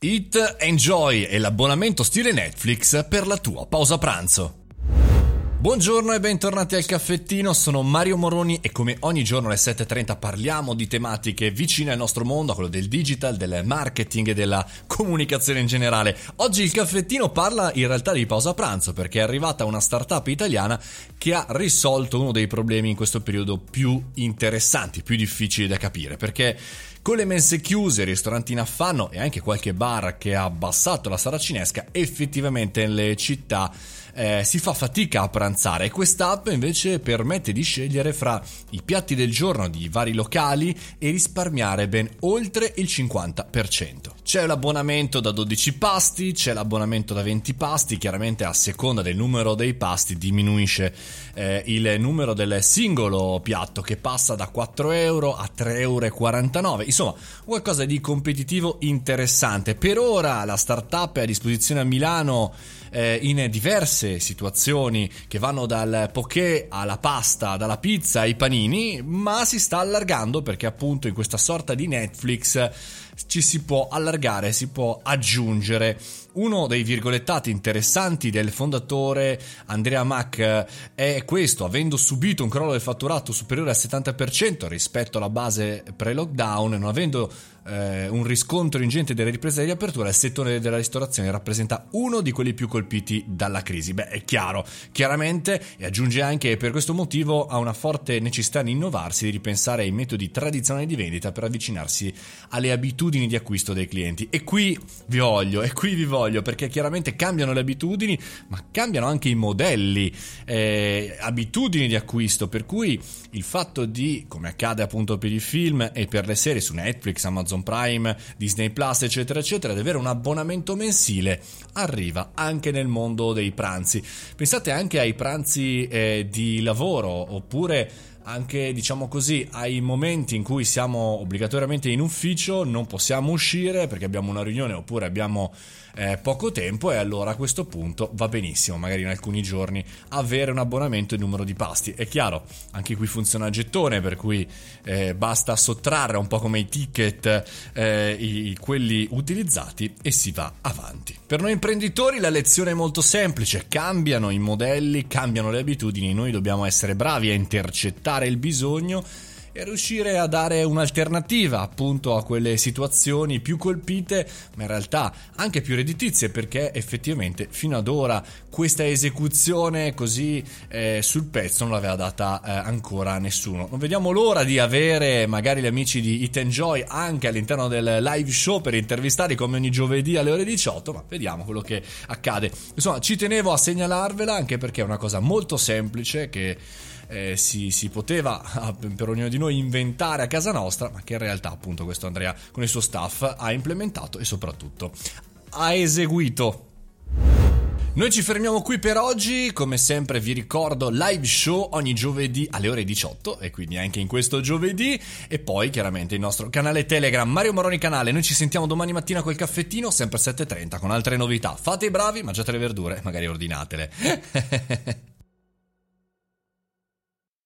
Eat Enjoy è l'abbonamento stile Netflix per la tua pausa pranzo. Buongiorno e bentornati al caffettino, sono Mario Moroni e come ogni giorno alle 7.30 parliamo di tematiche vicine al nostro mondo, quello del digital, del marketing e della comunicazione in generale. Oggi il caffettino parla in realtà di pausa pranzo perché è arrivata una startup italiana che ha risolto uno dei problemi in questo periodo più interessanti, più difficili da capire perché con le mense chiuse, i ristoranti in affanno e anche qualche bar che ha abbassato la saracinesca, effettivamente nelle città eh, si fa fatica a pranzare e quest'app invece permette di scegliere fra i piatti del giorno di vari locali e risparmiare ben oltre il 50%. C'è l'abbonamento da 12 pasti, c'è l'abbonamento da 20 pasti, chiaramente a seconda del numero dei pasti diminuisce eh, il numero del singolo piatto che passa da 4 euro a 3,49 euro. Insomma, qualcosa di competitivo interessante. Per ora la startup è a disposizione a Milano eh, in diverse situazioni che vanno dal poké alla pasta, dalla pizza ai panini, ma si sta allargando perché appunto in questa sorta di Netflix ci si può allargare, si può aggiungere. Uno dei virgolettati interessanti del fondatore Andrea Mack è questo, avendo subito un crollo del fatturato superiore al 70% rispetto alla base pre-lockdown, non avendo eh, un riscontro ingente delle riprese di apertura, il settore della ristorazione rappresenta uno di quelli più colpiti dalla crisi. Beh, è chiaro, chiaramente, e aggiunge anche per questo motivo ha una forte necessità di innovarsi, di ripensare ai metodi tradizionali di vendita per avvicinarsi alle abitudini di acquisto dei clienti. E qui vi voglio, e qui vi voglio, perché chiaramente cambiano le abitudini, ma cambiano anche i modelli, eh, abitudini di acquisto, per cui il fatto di, come accade appunto per i film e per le serie su Netflix, Amazon Amazon Prime, Disney Plus, eccetera, eccetera, di avere un abbonamento mensile arriva anche nel mondo dei pranzi. Pensate anche ai pranzi eh, di lavoro oppure anche diciamo così ai momenti in cui siamo obbligatoriamente in ufficio non possiamo uscire perché abbiamo una riunione oppure abbiamo eh, poco tempo e allora a questo punto va benissimo, magari in alcuni giorni, avere un abbonamento e numero di pasti. È chiaro, anche qui funziona a gettone, per cui eh, basta sottrarre un po' come i ticket eh, i, quelli utilizzati e si va avanti. Per noi imprenditori la lezione è molto semplice, cambiano i modelli, cambiano le abitudini, noi dobbiamo essere bravi a intercettare il bisogno e riuscire a dare un'alternativa appunto a quelle situazioni più colpite, ma in realtà anche più redditizie, perché effettivamente fino ad ora questa esecuzione così eh, sul pezzo non l'aveva data eh, ancora nessuno. Non vediamo l'ora di avere magari gli amici di Eat Enjoy anche all'interno del live show per intervistarli come ogni giovedì alle ore 18, ma vediamo quello che accade. Insomma, ci tenevo a segnalarvela anche perché è una cosa molto semplice che eh, si, si, poteva per ognuno di noi inventare a casa nostra, ma che in realtà appunto questo Andrea con il suo staff ha implementato e soprattutto ha eseguito. Noi ci fermiamo qui per oggi, come sempre vi ricordo live show ogni giovedì alle ore 18 e quindi anche in questo giovedì e poi chiaramente il nostro canale Telegram Mario Moroni canale, noi ci sentiamo domani mattina col caffettino sempre 7.30 con altre novità, fate i bravi, mangiate le verdure, magari ordinatele.